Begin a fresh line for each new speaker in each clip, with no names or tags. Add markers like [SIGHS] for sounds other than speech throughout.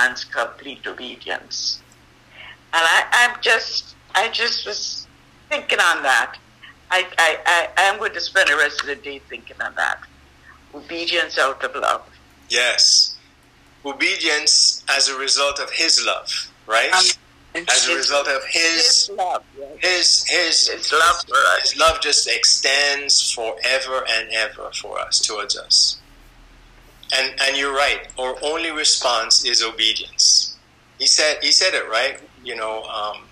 demands complete obedience. And I, I'm just, I just was thinking on that. I, I, I, I'm going to spend the rest of the day thinking on that. Obedience out of love.
Yes. Obedience as a result of his love, right?
Um, as a result
of his, his
love, yes.
his, his, his love for us. His love just extends forever and ever for us, towards us. And and you're right. Our only response is obedience. He said he said it right. You know, um,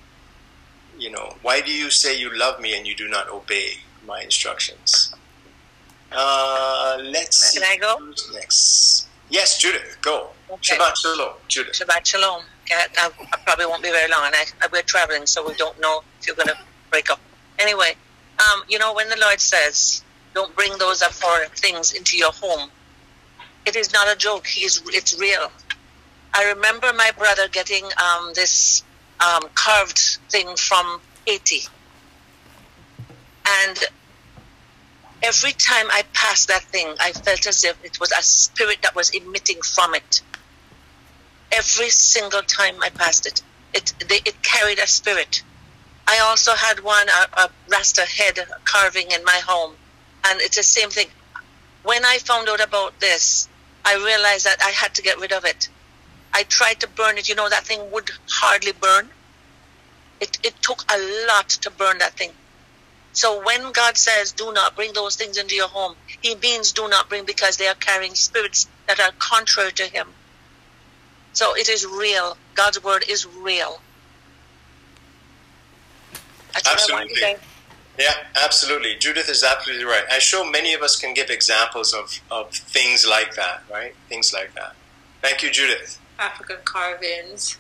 you know, why do you say you love me and you do not obey my instructions? Uh, let's Can
I go?
next. Yes, Judith, go. Okay. Shabbat Shalom, Judith.
Shabbat Shalom. I, I, I probably won't be very long, and I, we're traveling, so we don't know if you're going to break up. Anyway, um, you know, when the Lord says, don't bring those abhorrent things into your home, it is not a joke. He's, it's real. I remember my brother getting um, this um, carved thing from Haiti. And every time I passed that thing, I felt as if it was a spirit that was emitting from it. Every single time I passed it, it, they, it carried a spirit. I also had one, a, a Rasta head carving in my home. And it's the same thing. When I found out about this, I realized that I had to get rid of it. I tried to burn it. You know, that thing would hardly burn. It, it took a lot to burn that thing. So when God says, do not bring those things into your home, he means do not bring because they are carrying spirits that are contrary to him. So it is real. God's word is real. That's Absolutely.
Yeah, absolutely. Judith is absolutely right. I'm sure many of us can give examples of, of things like that, right? Things like that. Thank you, Judith.
African carvings.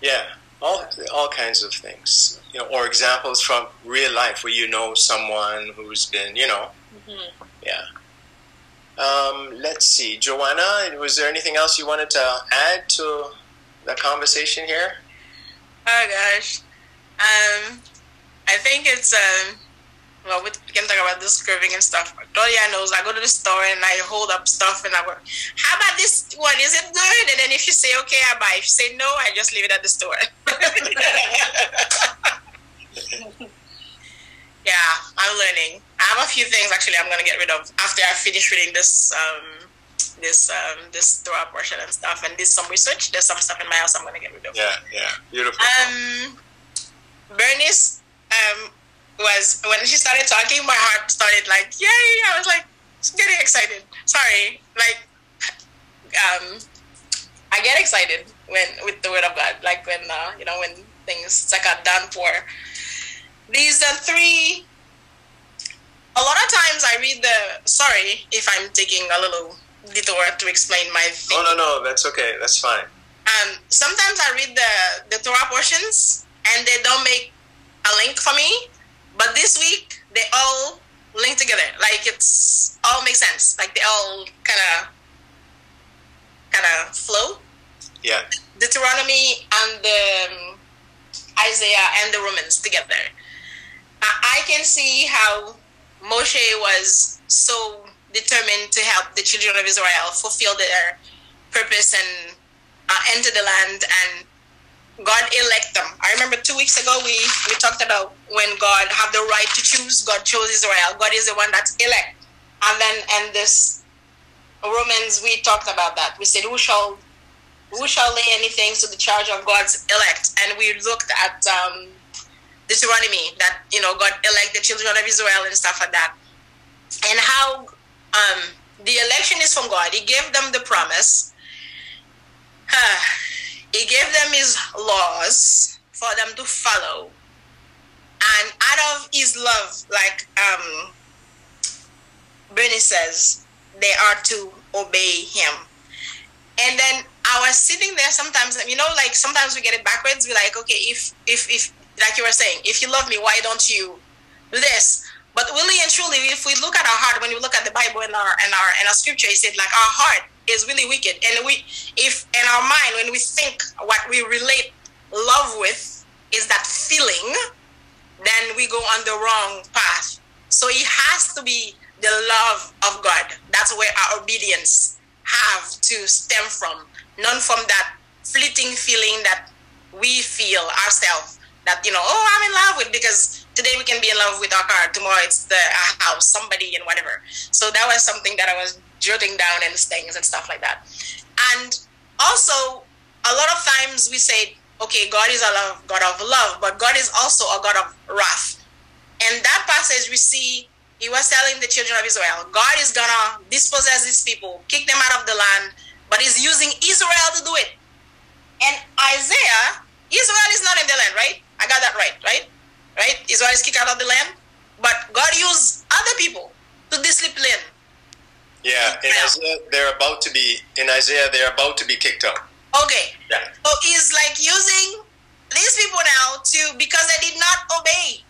Yeah, all all kinds of things, you know, or examples from real life where you know someone who's been, you know,
mm-hmm.
yeah. Um, let's see, Joanna, was there anything else you wanted to add to the conversation here?
Oh gosh, um, I think it's um, well, we can talk about this curving and stuff. I knows I go to the store and I hold up stuff and I go, how about this one? Is it good? And then if you say okay, I buy. If you say no, I just leave it at the store. [LAUGHS] yeah, I'm learning. I have a few things actually I'm gonna get rid of after I finish reading this um, this um, this Torah portion and stuff and did some research. There's some stuff in my house I'm gonna get rid of. Yeah,
yeah, beautiful.
Um, Bernice um was when she started talking, my heart started like, yay! I was like getting excited. Sorry, like um, I get excited when with the word of God, like when uh, you know when things like are done for. These are three. A lot of times I read the. Sorry if I'm taking a little detour to explain my thing. Oh no
no, that's okay. That's fine.
Um, sometimes I read the the Torah portions and they don't make a link for me but this week they all link together. Like it's all makes sense. Like they all kind of kind of flow.
Yeah.
Deuteronomy and the um, Isaiah and the Romans together. I can see how Moshe was so determined to help the children of Israel fulfill their purpose and uh, enter the land and God elect them. I remember two weeks ago we, we talked about when God have the right to choose. God chose Israel. God is the one that's elect. And then and this Romans we talked about that. We said who shall who shall lay anything to the charge of God's elect? And we looked at um, Deuteronomy that you know God elect the children of Israel and stuff like that, and how um, the election is from God. He gave them the promise. [SIGHS] He gave them his laws for them to follow. And out of his love, like um, Bernie says, they are to obey him. And then I was sitting there sometimes, you know, like sometimes we get it backwards. We're like, okay, if, if, if, like you were saying, if you love me, why don't you do this? But really and truly, if we look at our heart, when we look at the Bible and our and our and our scripture, it said like our heart is really wicked. And we, if in our mind, when we think what we relate love with is that feeling, then we go on the wrong path. So it has to be the love of God. That's where our obedience have to stem from, not from that fleeting feeling that we feel ourselves that you know oh i'm in love with because today we can be in love with our car tomorrow it's the house somebody and whatever so that was something that i was jotting down and things and stuff like that and also a lot of times we say okay god is a love, god of love but god is also a god of wrath and that passage we see he was telling the children of israel god is gonna dispossess these people kick them out of the land but he's using israel to do it and isaiah israel is not in the land right I got that right, right? Right? Israel is kicked out of the land, but God used other people to discipline.
Yeah, in Isaiah, they're about to be in Isaiah. They're about to be kicked out.
Okay.
Yeah.
So he's like using these people now to because they did not obey.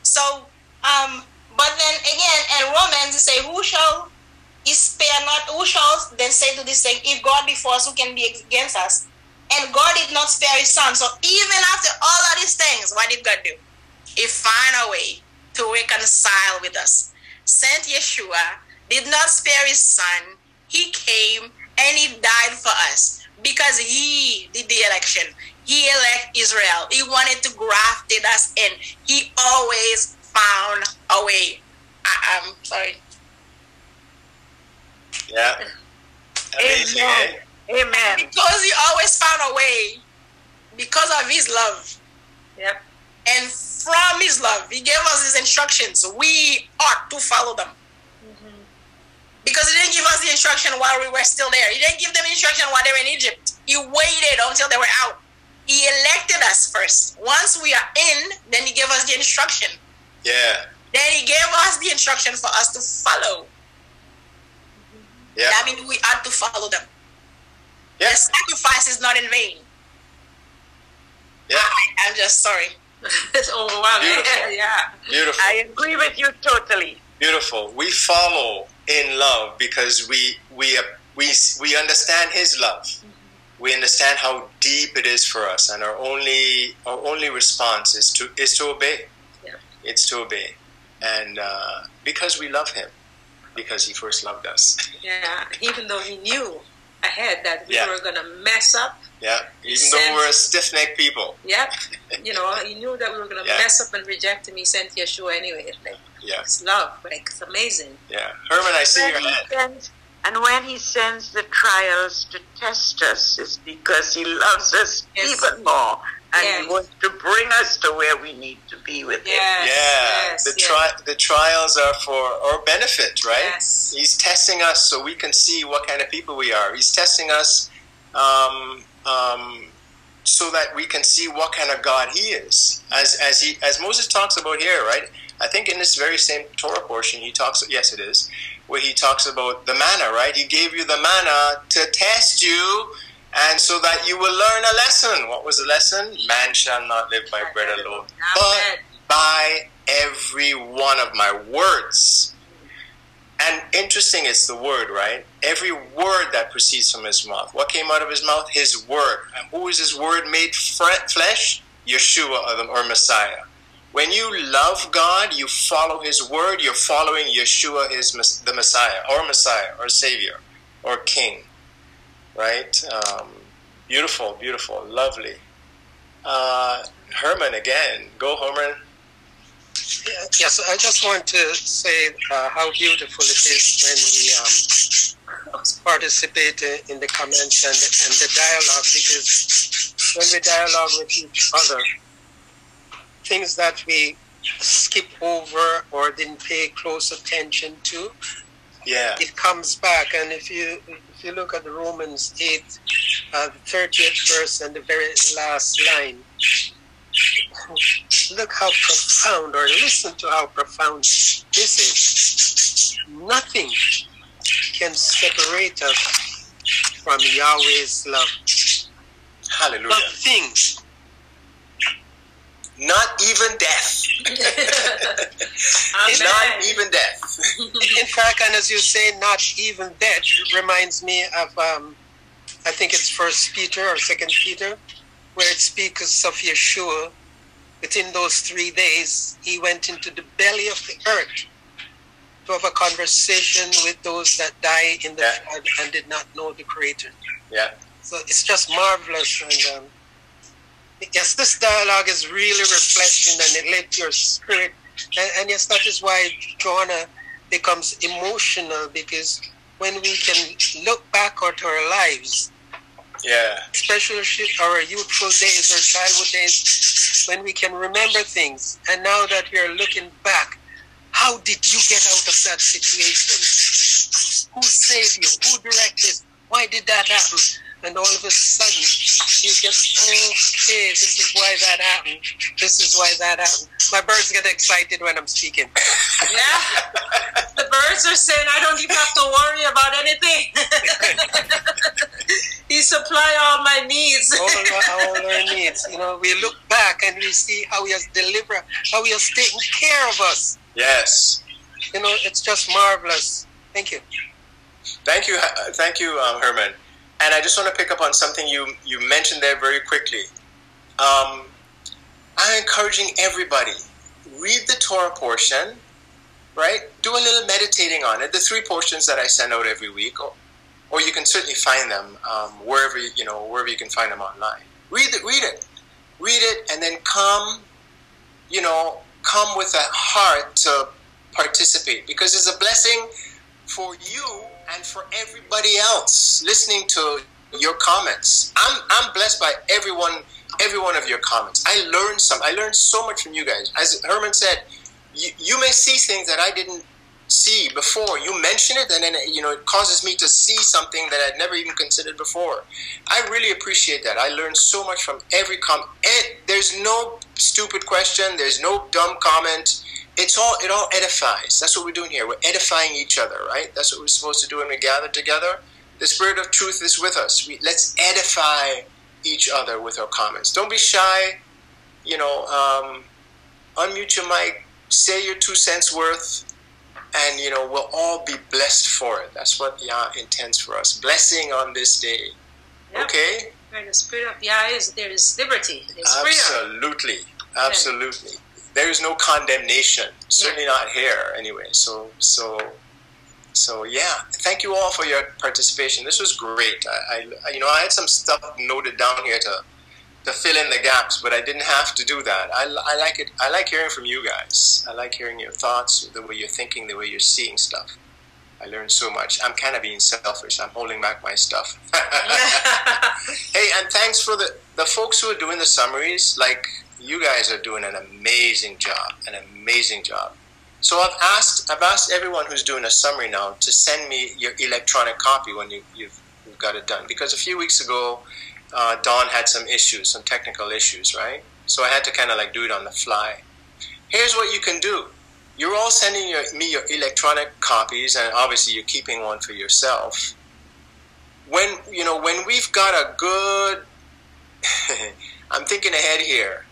So, um, but then again, in Romans, they say, "Who shall he spare not? Who shall then say to this thing, if God be for us, who can be against us?" And God did not spare his son. So even after all of these things, what did God do? He found a way to reconcile with us. Sent Yeshua, did not spare his son. He came and he died for us because he did the election. He elect Israel. He wanted to graft it us in. He always found a way. I, am sorry.
Yeah. Amazing. Amen.
Eh? Amen.
Because he always found a way because of his love.
Yep.
And from his love, he gave us his instructions. We ought to follow them. Because he didn't give us the instruction while we were still there. He didn't give them instruction while they were in Egypt. He waited until they were out. He elected us first. Once we are in, then he gave us the instruction.
Yeah.
Then he gave us the instruction for us to follow.
Yeah. That
means we ought to follow them.
Yeah. The
sacrifice is not in vain.
Yeah.
I, am just sorry.
[LAUGHS] it's overwhelming. Beautiful. [LAUGHS] yeah.
Beautiful. I
agree with you totally.
Beautiful. We follow in love because we we we we understand His love. We understand how deep it is for us, and our only our only response is to is to obey.
Yeah.
It's to obey, and uh, because we love Him, because He first loved us.
Yeah. Even though He knew ahead that we yeah. were going to mess up.
Yeah, even though we're a stiff necked people.
Yep. [LAUGHS] you know, he knew that we were going to yeah. mess up and reject him. He sent Yeshua anyway. Like,
yeah.
It's love. Like, it's amazing.
Yeah. Herman, I see when your hand.
Sends, and when he sends the trials to test us, it's because he loves us yes. even more and yes. he wants to bring us to where we need to be with him. Yeah,
yes, the tri-
the trials are for our benefit, right?
Yes.
He's testing us so we can see what kind of people we are. He's testing us um, um, so that we can see what kind of God He is. As as he as Moses talks about here, right? I think in this very same Torah portion, he talks. Yes, it is where he talks about the manna, right? He gave you the manna to test you and so that you will learn a lesson. What was the lesson? Man shall not live by bread alone, but by every one of my words. And interesting is the word, right? Every word that proceeds from his mouth. What came out of his mouth? His word. And who is his word made flesh? Yeshua or Messiah. When you love God, you follow his word, you're following Yeshua, his the Messiah, or Messiah, or Savior, or King right? Um, beautiful, beautiful, lovely. Uh, Herman again. Go, Herman.
Yes, I just want to say uh, how beautiful it is when we
um,
participate in the comments and, and the dialogue because when we dialogue with each other, things that we skip over or didn't pay close attention to,
yeah,
it comes back. And if you if you look at Romans 8, uh, the 30th verse and the very last line, look how profound, or listen to how profound this is. Nothing can separate us from Yahweh's love.
Hallelujah.
Nothing.
Not even death. [LAUGHS]
not even
death.
[LAUGHS]
In fact, and as you say, not even death reminds me of, um, I think it's First Peter or Second Peter, where it speaks of Yeshua. Within those three days, he went into the belly of the earth to have a conversation with those that die in the yeah. flood and did not know the Creator.
Yeah.
So it's just marvelous. And um, yes, this dialogue is really refreshing and it lifts your spirit. And, and yes, that is why Joanna becomes emotional because when we can look back at our lives,
yeah,
especially our youthful days or childhood days, when we can remember things, and now that we are looking back, how did you get out of that situation? Who saved you? Who directed? Why did that happen? And all of a sudden you get okay this is why that happened. This is why that happened. My birds get excited when i'm speaking.
Yeah. The birds are saying i don't even have to worry about anything. [LAUGHS] He supply all my needs. All, all our
needs. You know we look back and we see how he has delivered how he has taken care of us.
Yes.
You know it's just marvelous. Thank you.
Thank you thank you um, herman and I just want to pick up on something you, you mentioned there very quickly. Um, I'm encouraging everybody, read the Torah portion, right? Do a little meditating on it. The three portions that I send out every week, or, or you can certainly find them um, wherever, you know, wherever you can find them online. Read it, read it. Read it, and then come, you know, come with a heart to participate because it's a blessing for you and for everybody else listening to your comments. I'm, I'm blessed by everyone, every one of your comments. I learned some. I learned so much from you guys. As Herman said, you, you may see things that I didn't see before. You mention it, and then you know it causes me to see something that I'd never even considered before. I really appreciate that. I learned so much from every comment. There's no stupid question. There's no dumb comment it's all it all edifies. That's what we're doing here. We're edifying each other, right? That's what we're supposed to do when we gather together. The Spirit of Truth is with us. We, let's edify each other with our comments. Don't be shy. You know, um, unmute your mic, say your two cents worth, and you know we'll all be blessed for it. That's what Yah intends for us. Blessing on this day.
Yep.
Okay.
Where the Spirit of Yah is, there is liberty. There's
Absolutely. Freedom. Absolutely there is no condemnation. Certainly not here, anyway. So, so, so yeah. Thank you all for your participation. This was great. I, I, you know, I had some stuff noted down here to to fill in the gaps, but I didn't have to do that. I, I like it. I like hearing from you guys. I like hearing your thoughts, the way you're thinking, the way you're seeing stuff. I learned so much. I'm kind of being selfish. I'm holding back my stuff. [LAUGHS] [LAUGHS] hey, and thanks for the the folks who are doing the summaries. Like you guys are doing an amazing job, an amazing job. So I've asked, I've asked everyone who's doing a summary now to send me your electronic copy when you, you've, you've got it done. Because a few weeks ago, uh, Don had some issues, some technical issues, right? So I had to kind of like do it on the fly. Here's what you can do. You're all sending your, me your electronic copies, and obviously you're keeping one for yourself. When you know when we've got a good, [LAUGHS] I'm thinking ahead here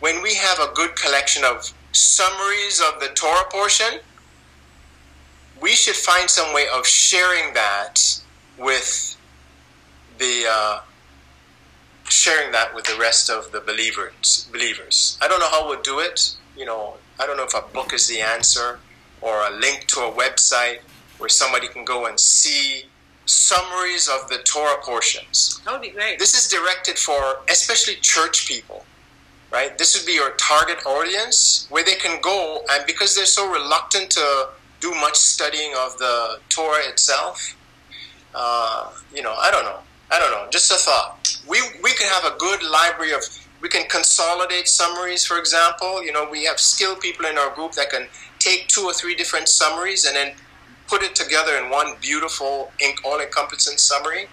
when we have a good collection of summaries of the Torah portion, we should find some way of sharing that with the uh, sharing that with the rest of the believers. Believers. I don't know how we'll do it. You know, I don't know if a book is the answer or a link to a website where somebody can go and see summaries of the Torah portions.
That would be great.
This is directed for especially church people right? This would be your target audience where they can go, and because they're so reluctant to do much studying of the Torah itself, uh, you know, I don't know. I don't know. Just a thought. We we could have a good library of. We can consolidate summaries, for example. You know, we have skilled people in our group that can take two or three different summaries and then put it together in one beautiful, all-encompassing summary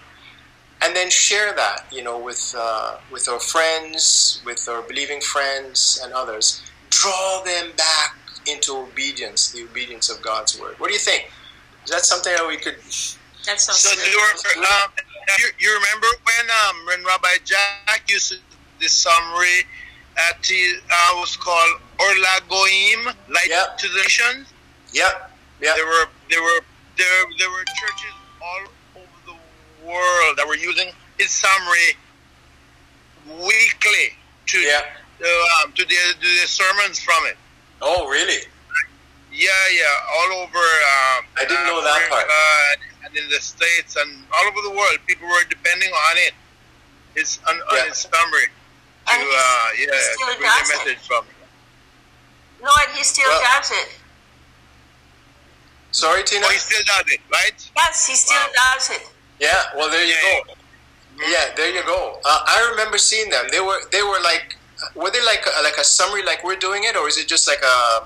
and then share that, you know, with uh, with our friends, with our believing friends and others. Draw them back into obedience, the obedience of God's word. What do you think? Is that something that we could?
That sounds so good.
Um, you, you, remember when um, when Rabbi Jack used the summary at the uh, was called Orla Goim, light yep. to the nations.
Yep. Yeah.
There were there were there there were churches all world that we're using his summary weekly to yeah. um, to, the, to the sermons from it.
Oh, really?
Yeah, yeah, all over. Um, I didn't know that part. And in the states and all over the world, people were depending on it. His on, yeah. on his summary to uh, yeah bring the message it. from.
No, and he still well, does it.
Sorry, Tina. Oh, he
still does it, right?
Yes, he still wow. does it.
Yeah. Well, there you yeah.
go.
Yeah, there you go. Uh, I remember seeing them. They were they were like were they like a, like a summary like we're doing it, or is it just like a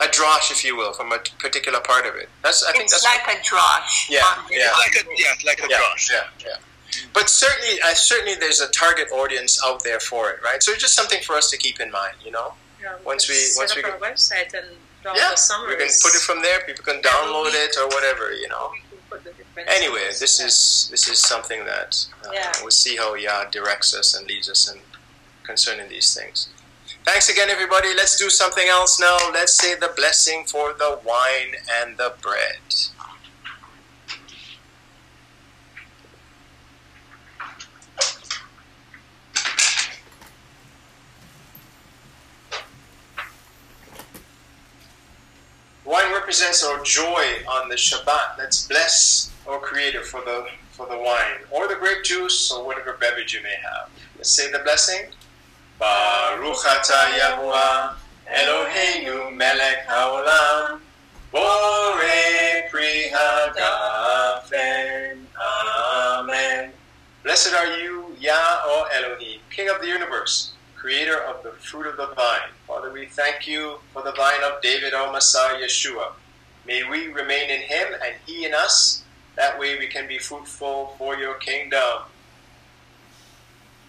a drosh, if you will, from a particular part of it? That's I think it's that's like
what, a drosh. Yeah, yeah, like a yeah,
like a yeah, drosh.
Yeah, yeah. But certainly, uh, certainly, there's a target audience out there for it, right? So it's just something for us to keep in mind, you know.
Yeah, once we once we get website and yeah, we can put it
from there. People can download it or whatever, you know.
Anyway, this
is this is something that uh, yeah. we'll see how Yah directs us and leads us in concerning these things. Thanks again, everybody. Let's do something else now. Let's say the blessing for the wine and the bread. Wine represents our joy on the Shabbat. Let's bless our Creator for the for the wine or the grape juice or whatever beverage you may have. Let's say the blessing. Baruch atah Yahuwah
Eloheinu melech haolam
Borei pri hagafen Amen. Blessed are you, Yah O Elohim, King of the universe creator of the fruit of the vine. Father, we thank you for the vine of David, our Messiah, Yeshua. May we remain in him and he in us. That way we can be fruitful for your kingdom.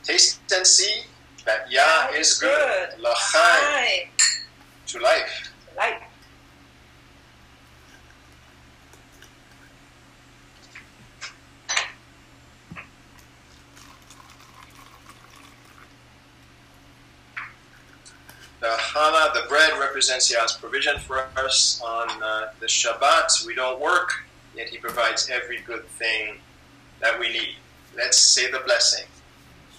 Taste and see that Yah is good. L'chaim. To life.
To life.
The challah, the bread, represents Yah's provision for us on uh, the Shabbat. We don't work, yet He provides every good thing that we need. Let's say the blessing.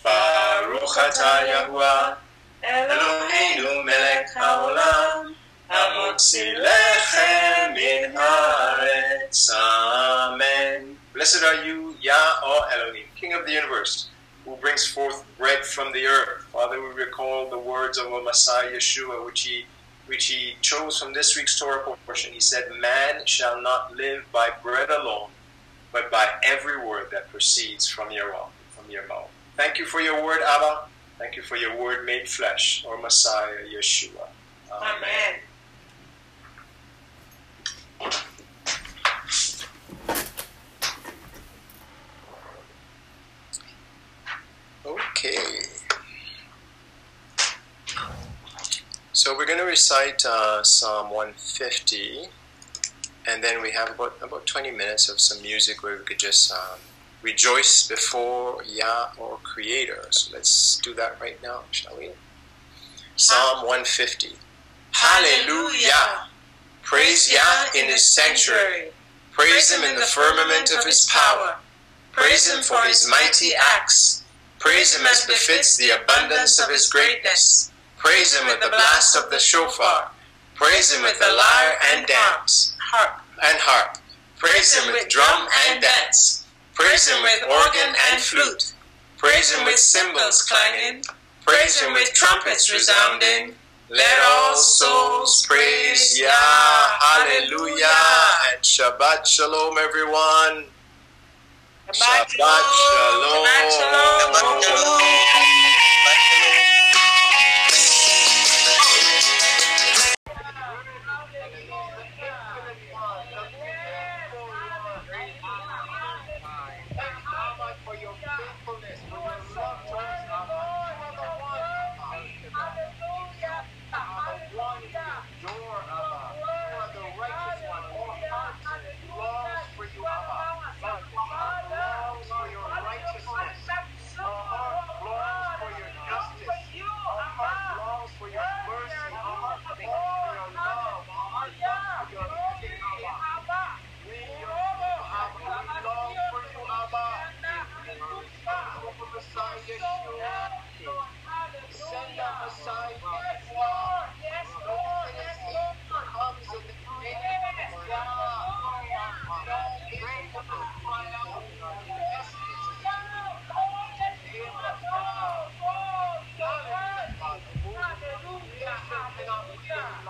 Baruch atah Yahuwah
Eloheinu melech haolam Hamotzi lechem min haaretz
Amen. Blessed are you, Yah, O Elohim, King of the universe who brings forth bread from the earth. Father, we recall the words of our Messiah Yeshua, which he, which he chose from this week's Torah portion. He said, Man shall not live by bread alone, but by every word that proceeds from your mouth. From your mouth. Thank you for your word, Abba. Thank you for your word made flesh, our Messiah Yeshua. Amen.
Amen.
Okay. So we're going to recite uh, Psalm 150, and then we have about about 20 minutes of some music where we could just um, rejoice before Yah, or Creator. So let's do that right now, shall we? Psalm 150. Hallelujah! Praise Yah in His sanctuary. Praise Him in the firmament of His power.
Praise Him for His mighty acts.
Praise him as befits the abundance of his greatness. Praise him with the blast of the shofar. Praise him with the lyre and dance.
Harp
and harp. Praise him with drum and dance. Praise him with organ and flute. Praise him with cymbals clanging. Praise him with trumpets resounding. Let all souls praise Yah. Hallelujah. And Shabbat Shalom, everyone. Shabbat Shalom. Shabbat Shalom. Shabbat
Shalom.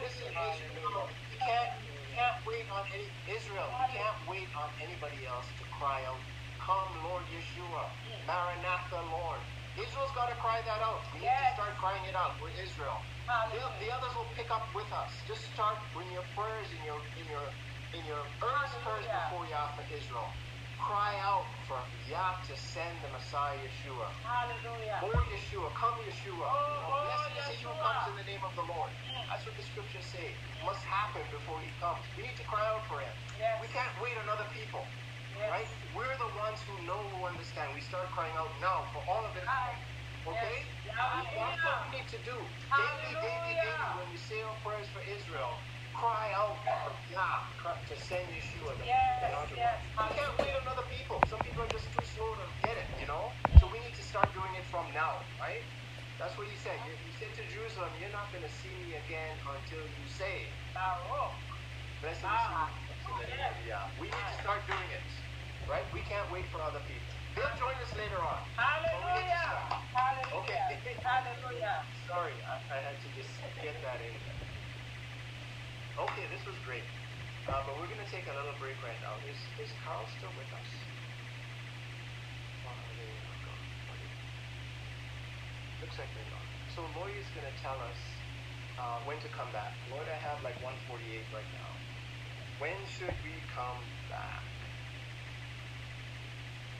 This Israel. You can't, you can't
wait on any, Israel, you can't wait on anybody else to cry out, Come, Lord Yeshua. Maranatha, Lord. Israel's got to cry that out. We yes. need to start crying it out. We're Israel.
The, the,
others will pick up with us. Just start bring your prayers in your in your in your earnest prayers before Yahweh Israel cry out for Yah to send the Messiah Yeshua.
Hallelujah. Oh
Yeshua, come Yeshua. Oh, Blessed is he who comes in the name of the Lord. That's what the scriptures say. It must happen before he comes. We need to cry out for him.
Yes. We
can't wait on other people.
Yes. Right?
We're the ones who know, who understand. We start crying out now for all of it. Okay? Yes. That's what we need to do. Hallelujah. Daily, daily, daily, when we say our prayers for Israel, cry out for God to send Yeshua. The, yes, the yes. We can't wait on other people. Some people are just too slow to get it, you know? So we need to start doing it from now, right? That's what he said. You, you said to Jerusalem, you're not going to see me again until you say, Blessed. Yeah. We need to start doing it, right? We can't wait for other people. They'll join us later on.
Hallelujah. Hallelujah. Okay. Hallelujah.
[LAUGHS] Sorry, I, I had to just get that in. Okay, this was great. Uh, but we're going to take a little break right now. Is, is Carl still with us? Oh, Looks like they're not. So Lloyd is going to tell us uh, when to come back. Lloyd, I have like 148 right now. When should we come back?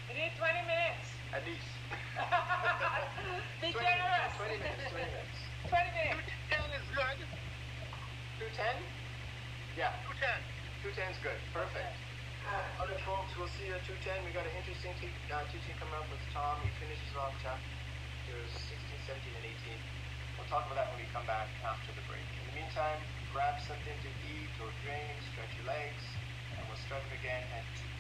We need 20 minutes.
At least.
[LAUGHS] Be 20 generous. Minutes, 20 minutes, 20
minutes.
20 minutes.
210 is good.
210? Yeah.
210.
210's good. Perfect.
Okay.
Other folks, we'll see you at 210. We got an interesting te- uh, teaching coming up with Tom. He finishes off chapters 16, 17, and 18. We'll talk about that when we come back after the break. In the meantime, grab something to eat or drink, stretch your legs, and we'll start again at 2.